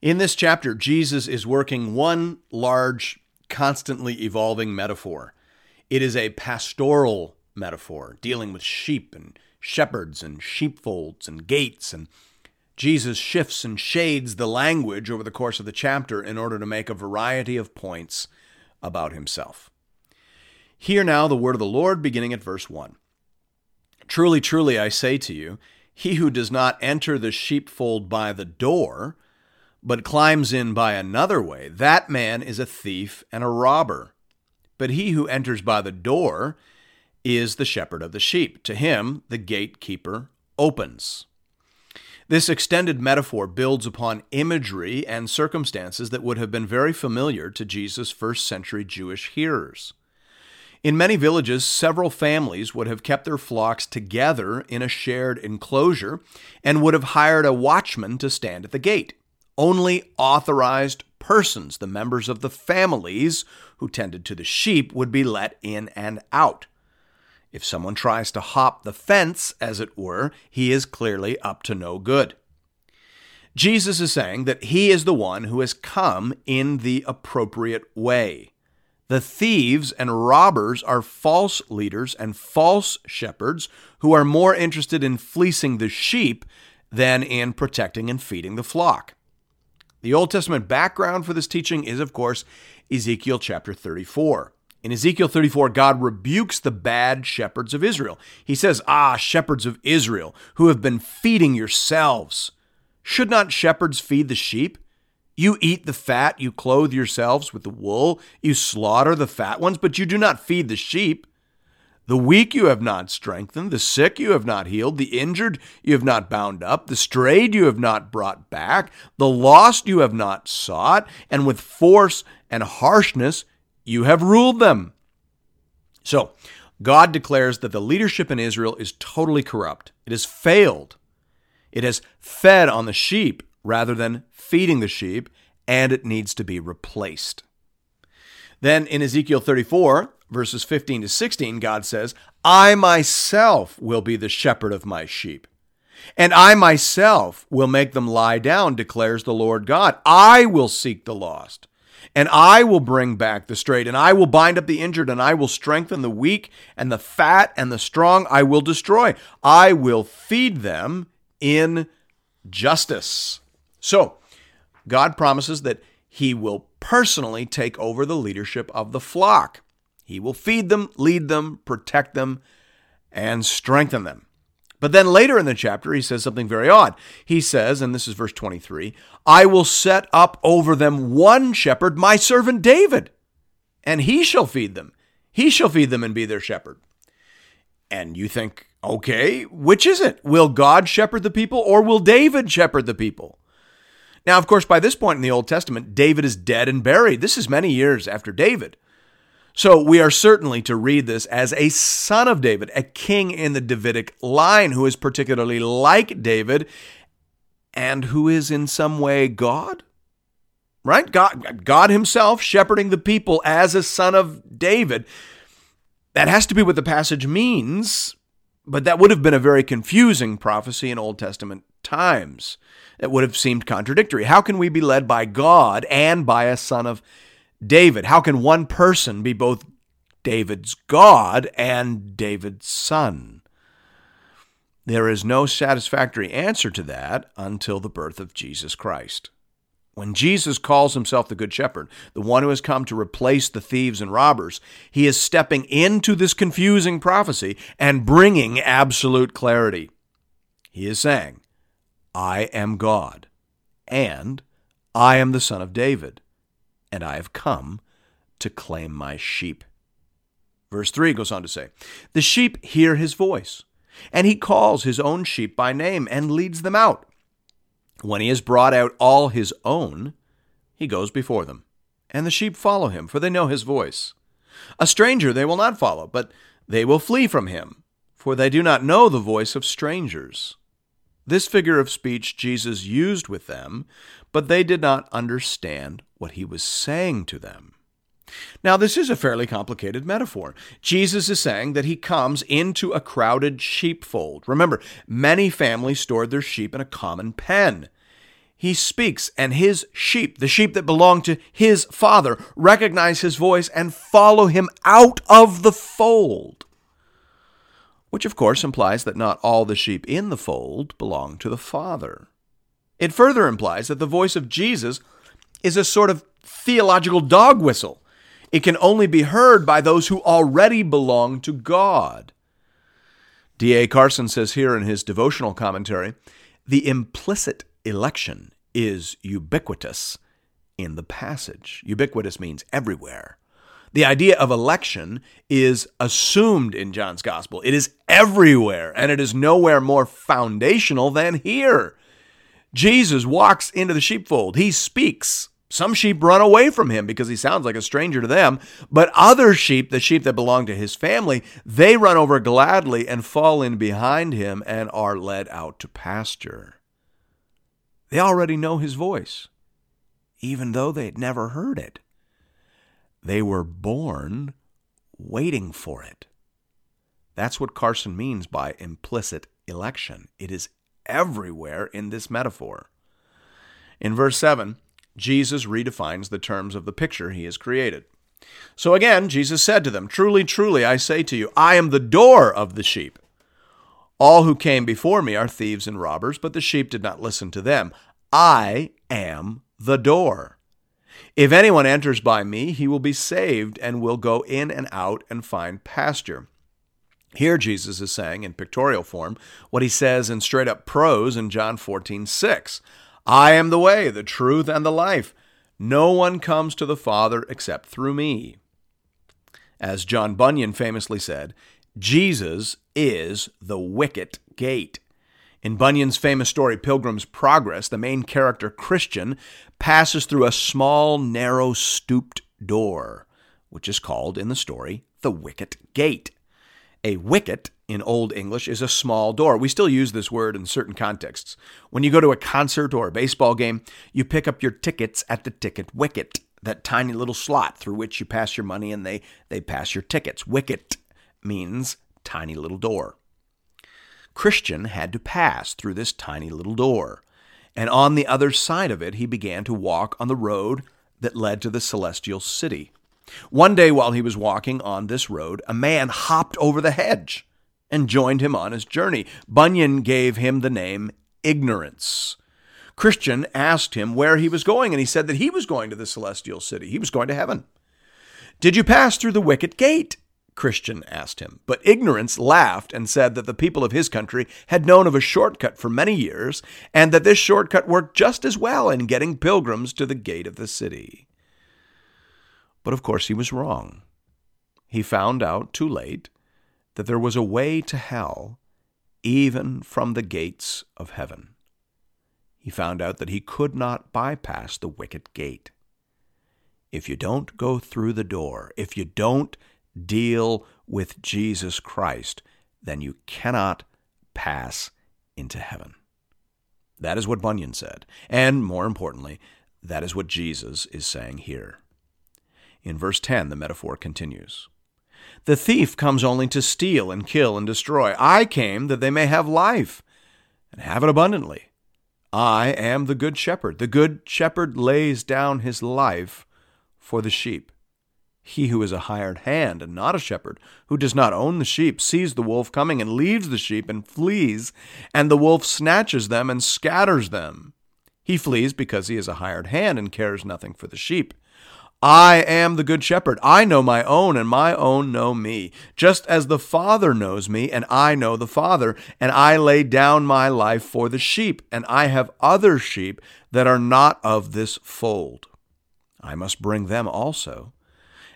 In this chapter, Jesus is working one large, constantly evolving metaphor. It is a pastoral metaphor dealing with sheep and shepherds and sheepfolds and gates. And Jesus shifts and shades the language over the course of the chapter in order to make a variety of points about himself. Hear now the word of the Lord beginning at verse 1. Truly, truly, I say to you, he who does not enter the sheepfold by the door, but climbs in by another way, that man is a thief and a robber. But he who enters by the door is the shepherd of the sheep. To him, the gatekeeper opens. This extended metaphor builds upon imagery and circumstances that would have been very familiar to Jesus' first century Jewish hearers. In many villages, several families would have kept their flocks together in a shared enclosure and would have hired a watchman to stand at the gate. Only authorized persons, the members of the families who tended to the sheep, would be let in and out. If someone tries to hop the fence, as it were, he is clearly up to no good. Jesus is saying that he is the one who has come in the appropriate way. The thieves and robbers are false leaders and false shepherds who are more interested in fleecing the sheep than in protecting and feeding the flock. The Old Testament background for this teaching is, of course, Ezekiel chapter 34. In Ezekiel 34, God rebukes the bad shepherds of Israel. He says, Ah, shepherds of Israel, who have been feeding yourselves. Should not shepherds feed the sheep? You eat the fat, you clothe yourselves with the wool, you slaughter the fat ones, but you do not feed the sheep. The weak you have not strengthened, the sick you have not healed, the injured you have not bound up, the strayed you have not brought back, the lost you have not sought, and with force and harshness you have ruled them. So, God declares that the leadership in Israel is totally corrupt. It has failed. It has fed on the sheep rather than feeding the sheep, and it needs to be replaced. Then in Ezekiel 34, verses 15 to 16, God says, I myself will be the shepherd of my sheep. And I myself will make them lie down, declares the Lord God. I will seek the lost, and I will bring back the strayed, and I will bind up the injured, and I will strengthen the weak, and the fat and the strong I will destroy. I will feed them in justice. So, God promises that He will personally take over the leadership of the flock. He will feed them, lead them, protect them, and strengthen them. But then later in the chapter, he says something very odd. He says, and this is verse 23 I will set up over them one shepherd, my servant David, and he shall feed them. He shall feed them and be their shepherd. And you think, okay, which is it? Will God shepherd the people or will David shepherd the people? Now, of course, by this point in the Old Testament, David is dead and buried. This is many years after David. So we are certainly to read this as a son of David, a king in the Davidic line who is particularly like David and who is in some way God. Right? God, God himself shepherding the people as a son of David. That has to be what the passage means, but that would have been a very confusing prophecy in Old Testament times. It would have seemed contradictory. How can we be led by God and by a son of David? How can one person be both David's God and David's son? There is no satisfactory answer to that until the birth of Jesus Christ. When Jesus calls himself the Good Shepherd, the one who has come to replace the thieves and robbers, he is stepping into this confusing prophecy and bringing absolute clarity. He is saying, I am God, and I am the Son of David, and I have come to claim my sheep. Verse 3 goes on to say, The sheep hear his voice, and he calls his own sheep by name and leads them out. When he has brought out all his own, he goes before them, and the sheep follow him, for they know his voice. A stranger they will not follow, but they will flee from him, for they do not know the voice of strangers. This figure of speech Jesus used with them, but they did not understand what he was saying to them. Now, this is a fairly complicated metaphor. Jesus is saying that he comes into a crowded sheepfold. Remember, many families stored their sheep in a common pen. He speaks, and his sheep, the sheep that belong to his father, recognize his voice and follow him out of the fold. Which, of course, implies that not all the sheep in the fold belong to the Father. It further implies that the voice of Jesus is a sort of theological dog whistle it can only be heard by those who already belong to God. D.A. Carson says here in his devotional commentary the implicit election is ubiquitous in the passage. Ubiquitous means everywhere. The idea of election is assumed in John's gospel. It is everywhere, and it is nowhere more foundational than here. Jesus walks into the sheepfold. He speaks. Some sheep run away from him because he sounds like a stranger to them, but other sheep, the sheep that belong to his family, they run over gladly and fall in behind him and are led out to pasture. They already know his voice, even though they had never heard it. They were born waiting for it. That's what Carson means by implicit election. It is everywhere in this metaphor. In verse 7, Jesus redefines the terms of the picture he has created. So again, Jesus said to them, Truly, truly, I say to you, I am the door of the sheep. All who came before me are thieves and robbers, but the sheep did not listen to them. I am the door. If anyone enters by me, he will be saved and will go in and out and find pasture. Here, Jesus is saying in pictorial form what he says in straight up prose in John 14 6. I am the way, the truth, and the life. No one comes to the Father except through me. As John Bunyan famously said, Jesus is the wicket gate. In Bunyan's famous story, Pilgrim's Progress, the main character, Christian, passes through a small, narrow, stooped door, which is called in the story the wicket gate. A wicket in Old English is a small door. We still use this word in certain contexts. When you go to a concert or a baseball game, you pick up your tickets at the ticket wicket, that tiny little slot through which you pass your money and they, they pass your tickets. Wicket means tiny little door. Christian had to pass through this tiny little door, and on the other side of it, he began to walk on the road that led to the celestial city. One day while he was walking on this road, a man hopped over the hedge and joined him on his journey. Bunyan gave him the name Ignorance. Christian asked him where he was going, and he said that he was going to the celestial city. He was going to heaven. Did you pass through the wicket gate? Christian asked him. But Ignorance laughed and said that the people of his country had known of a shortcut for many years, and that this shortcut worked just as well in getting pilgrims to the gate of the city. But of course, he was wrong. He found out too late that there was a way to hell even from the gates of heaven. He found out that he could not bypass the wicket gate. If you don't go through the door, if you don't deal with Jesus Christ, then you cannot pass into heaven. That is what Bunyan said. And more importantly, that is what Jesus is saying here. In verse 10, the metaphor continues The thief comes only to steal and kill and destroy. I came that they may have life and have it abundantly. I am the good shepherd. The good shepherd lays down his life for the sheep. He who is a hired hand and not a shepherd, who does not own the sheep, sees the wolf coming and leaves the sheep and flees, and the wolf snatches them and scatters them. He flees because he is a hired hand and cares nothing for the sheep. I am the good shepherd. I know my own, and my own know me, just as the Father knows me, and I know the Father, and I lay down my life for the sheep, and I have other sheep that are not of this fold. I must bring them also,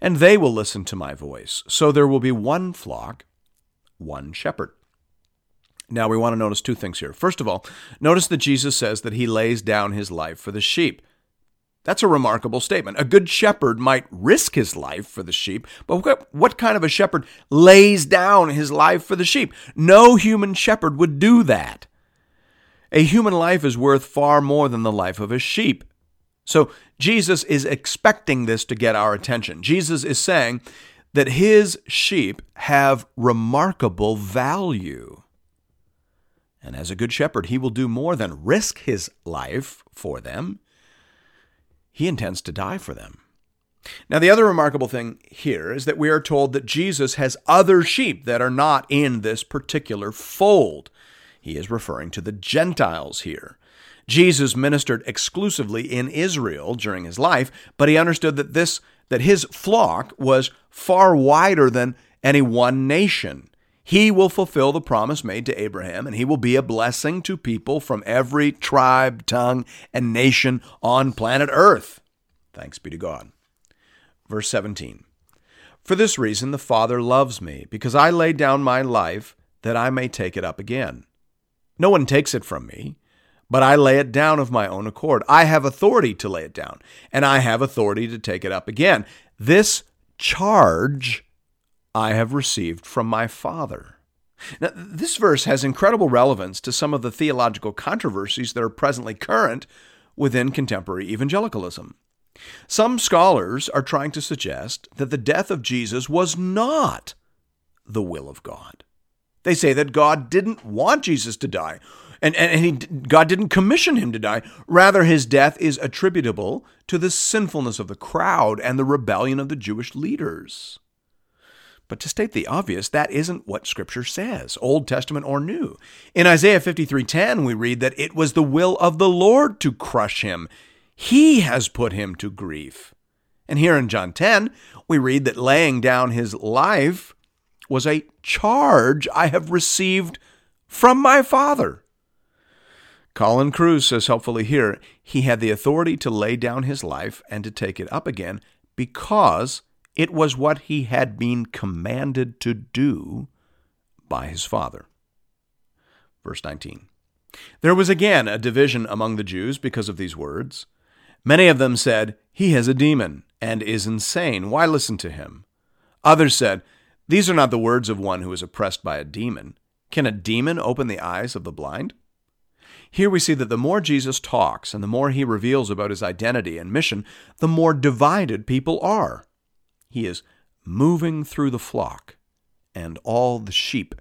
and they will listen to my voice. So there will be one flock, one shepherd. Now we want to notice two things here. First of all, notice that Jesus says that he lays down his life for the sheep. That's a remarkable statement. A good shepherd might risk his life for the sheep, but what, kind of a shepherd lays down his life for the sheep? No human shepherd would do that. A human life is worth far more than the life of a sheep. So Jesus is expecting this to get our attention. Jesus is saying that his sheep have remarkable value. And as a good shepherd, he will do more than risk his life for them. He intends to die for them. Now, the other remarkable thing here is that we are told that Jesus has other sheep that are not in this particular fold. He is referring to the Gentiles here. Jesus ministered exclusively in Israel during his life, but he understood that this that his flock was far wider than any one nation. He will fulfill the promise made to Abraham, and he will be a blessing to people from every tribe, tongue, and nation on planet Earth. Thanks be to God. Verse 17 For this reason the Father loves me, because I lay down my life that I may take it up again. No one takes it from me, but I lay it down of my own accord. I have authority to lay it down, and I have authority to take it up again. This charge I have received from my Father. Now, this verse has incredible relevance to some of the theological controversies that are presently current within contemporary evangelicalism. Some scholars are trying to suggest that the death of Jesus was not the will of God. They say that God didn't want Jesus to die, and, and he, God didn't commission him to die. Rather, his death is attributable to the sinfulness of the crowd and the rebellion of the Jewish leaders. But to state the obvious, that isn't what Scripture says, Old Testament or New. In Isaiah 53:10, we read that it was the will of the Lord to crush him. He has put him to grief. And here in John 10, we read that laying down his life was a charge I have received from my Father. Colin Kruse says helpfully here, he had the authority to lay down his life and to take it up again because it was what he had been commanded to do by his father. Verse 19. There was again a division among the Jews because of these words. Many of them said, He has a demon and is insane. Why listen to him? Others said, These are not the words of one who is oppressed by a demon. Can a demon open the eyes of the blind? Here we see that the more Jesus talks and the more he reveals about his identity and mission, the more divided people are. He is moving through the flock, and all the sheep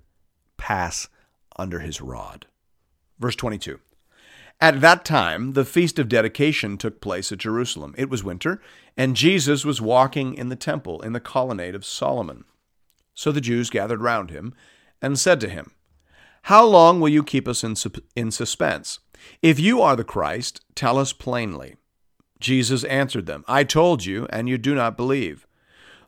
pass under his rod. Verse 22. At that time, the feast of dedication took place at Jerusalem. It was winter, and Jesus was walking in the temple in the colonnade of Solomon. So the Jews gathered round him and said to him, How long will you keep us in, in suspense? If you are the Christ, tell us plainly. Jesus answered them, I told you, and you do not believe.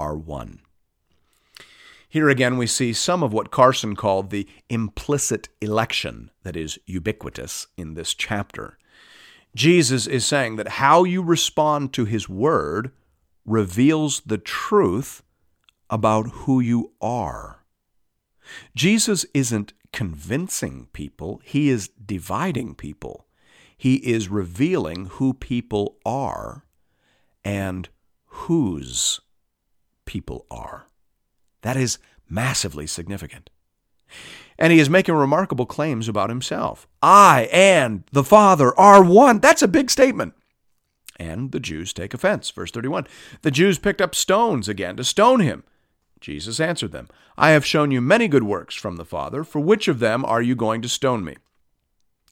are one. Here again, we see some of what Carson called the implicit election that is ubiquitous in this chapter. Jesus is saying that how you respond to his word reveals the truth about who you are. Jesus isn't convincing people, he is dividing people. He is revealing who people are and whose people are. That is massively significant. And he is making remarkable claims about himself. I and the Father are one. That's a big statement. And the Jews take offense. Verse 31 The Jews picked up stones again to stone him. Jesus answered them, I have shown you many good works from the Father. For which of them are you going to stone me?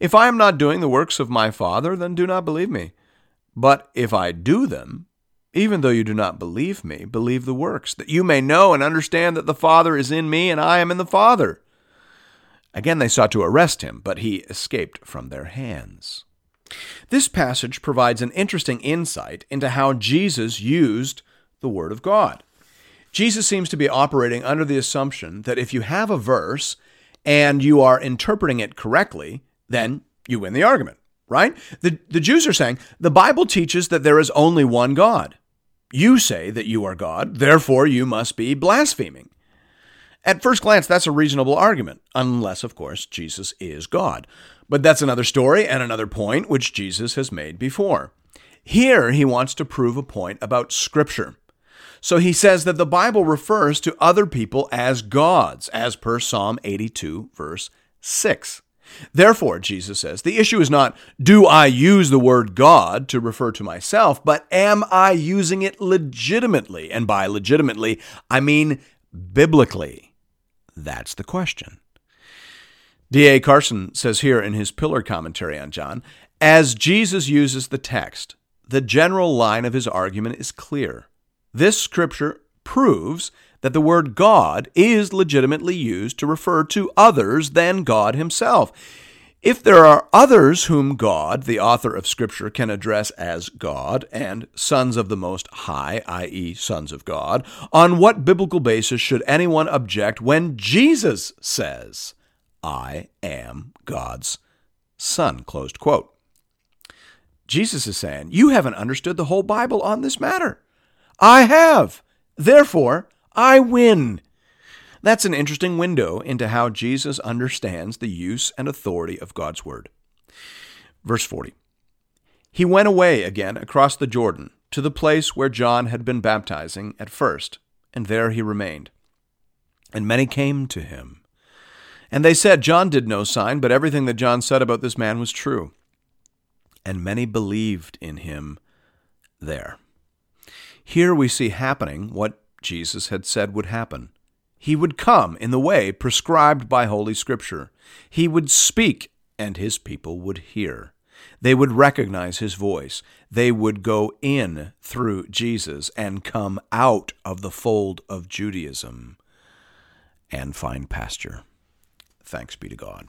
If I am not doing the works of my Father, then do not believe me. But if I do them, even though you do not believe me, believe the works, that you may know and understand that the Father is in me and I am in the Father. Again, they sought to arrest him, but he escaped from their hands. This passage provides an interesting insight into how Jesus used the Word of God. Jesus seems to be operating under the assumption that if you have a verse and you are interpreting it correctly, then you win the argument, right? The, the Jews are saying the Bible teaches that there is only one God. You say that you are God, therefore you must be blaspheming. At first glance, that's a reasonable argument, unless, of course, Jesus is God. But that's another story and another point which Jesus has made before. Here, he wants to prove a point about Scripture. So he says that the Bible refers to other people as gods, as per Psalm 82, verse 6. Therefore, Jesus says, the issue is not do I use the word God to refer to myself, but am I using it legitimately? And by legitimately, I mean biblically. That's the question. D.A. Carson says here in his pillar commentary on John as Jesus uses the text, the general line of his argument is clear. This scripture proves that the word God is legitimately used to refer to others than God himself. If there are others whom God, the author of Scripture, can address as God and sons of the Most High, i.e., sons of God, on what biblical basis should anyone object when Jesus says, I am God's Son? Closed quote. Jesus is saying, You haven't understood the whole Bible on this matter. I have. Therefore, I win. That's an interesting window into how Jesus understands the use and authority of God's Word. Verse 40 He went away again across the Jordan to the place where John had been baptizing at first, and there he remained. And many came to him. And they said, John did no sign, but everything that John said about this man was true. And many believed in him there. Here we see happening what Jesus had said would happen. He would come in the way prescribed by Holy Scripture. He would speak, and his people would hear. They would recognize his voice. They would go in through Jesus and come out of the fold of Judaism and find pasture. Thanks be to God.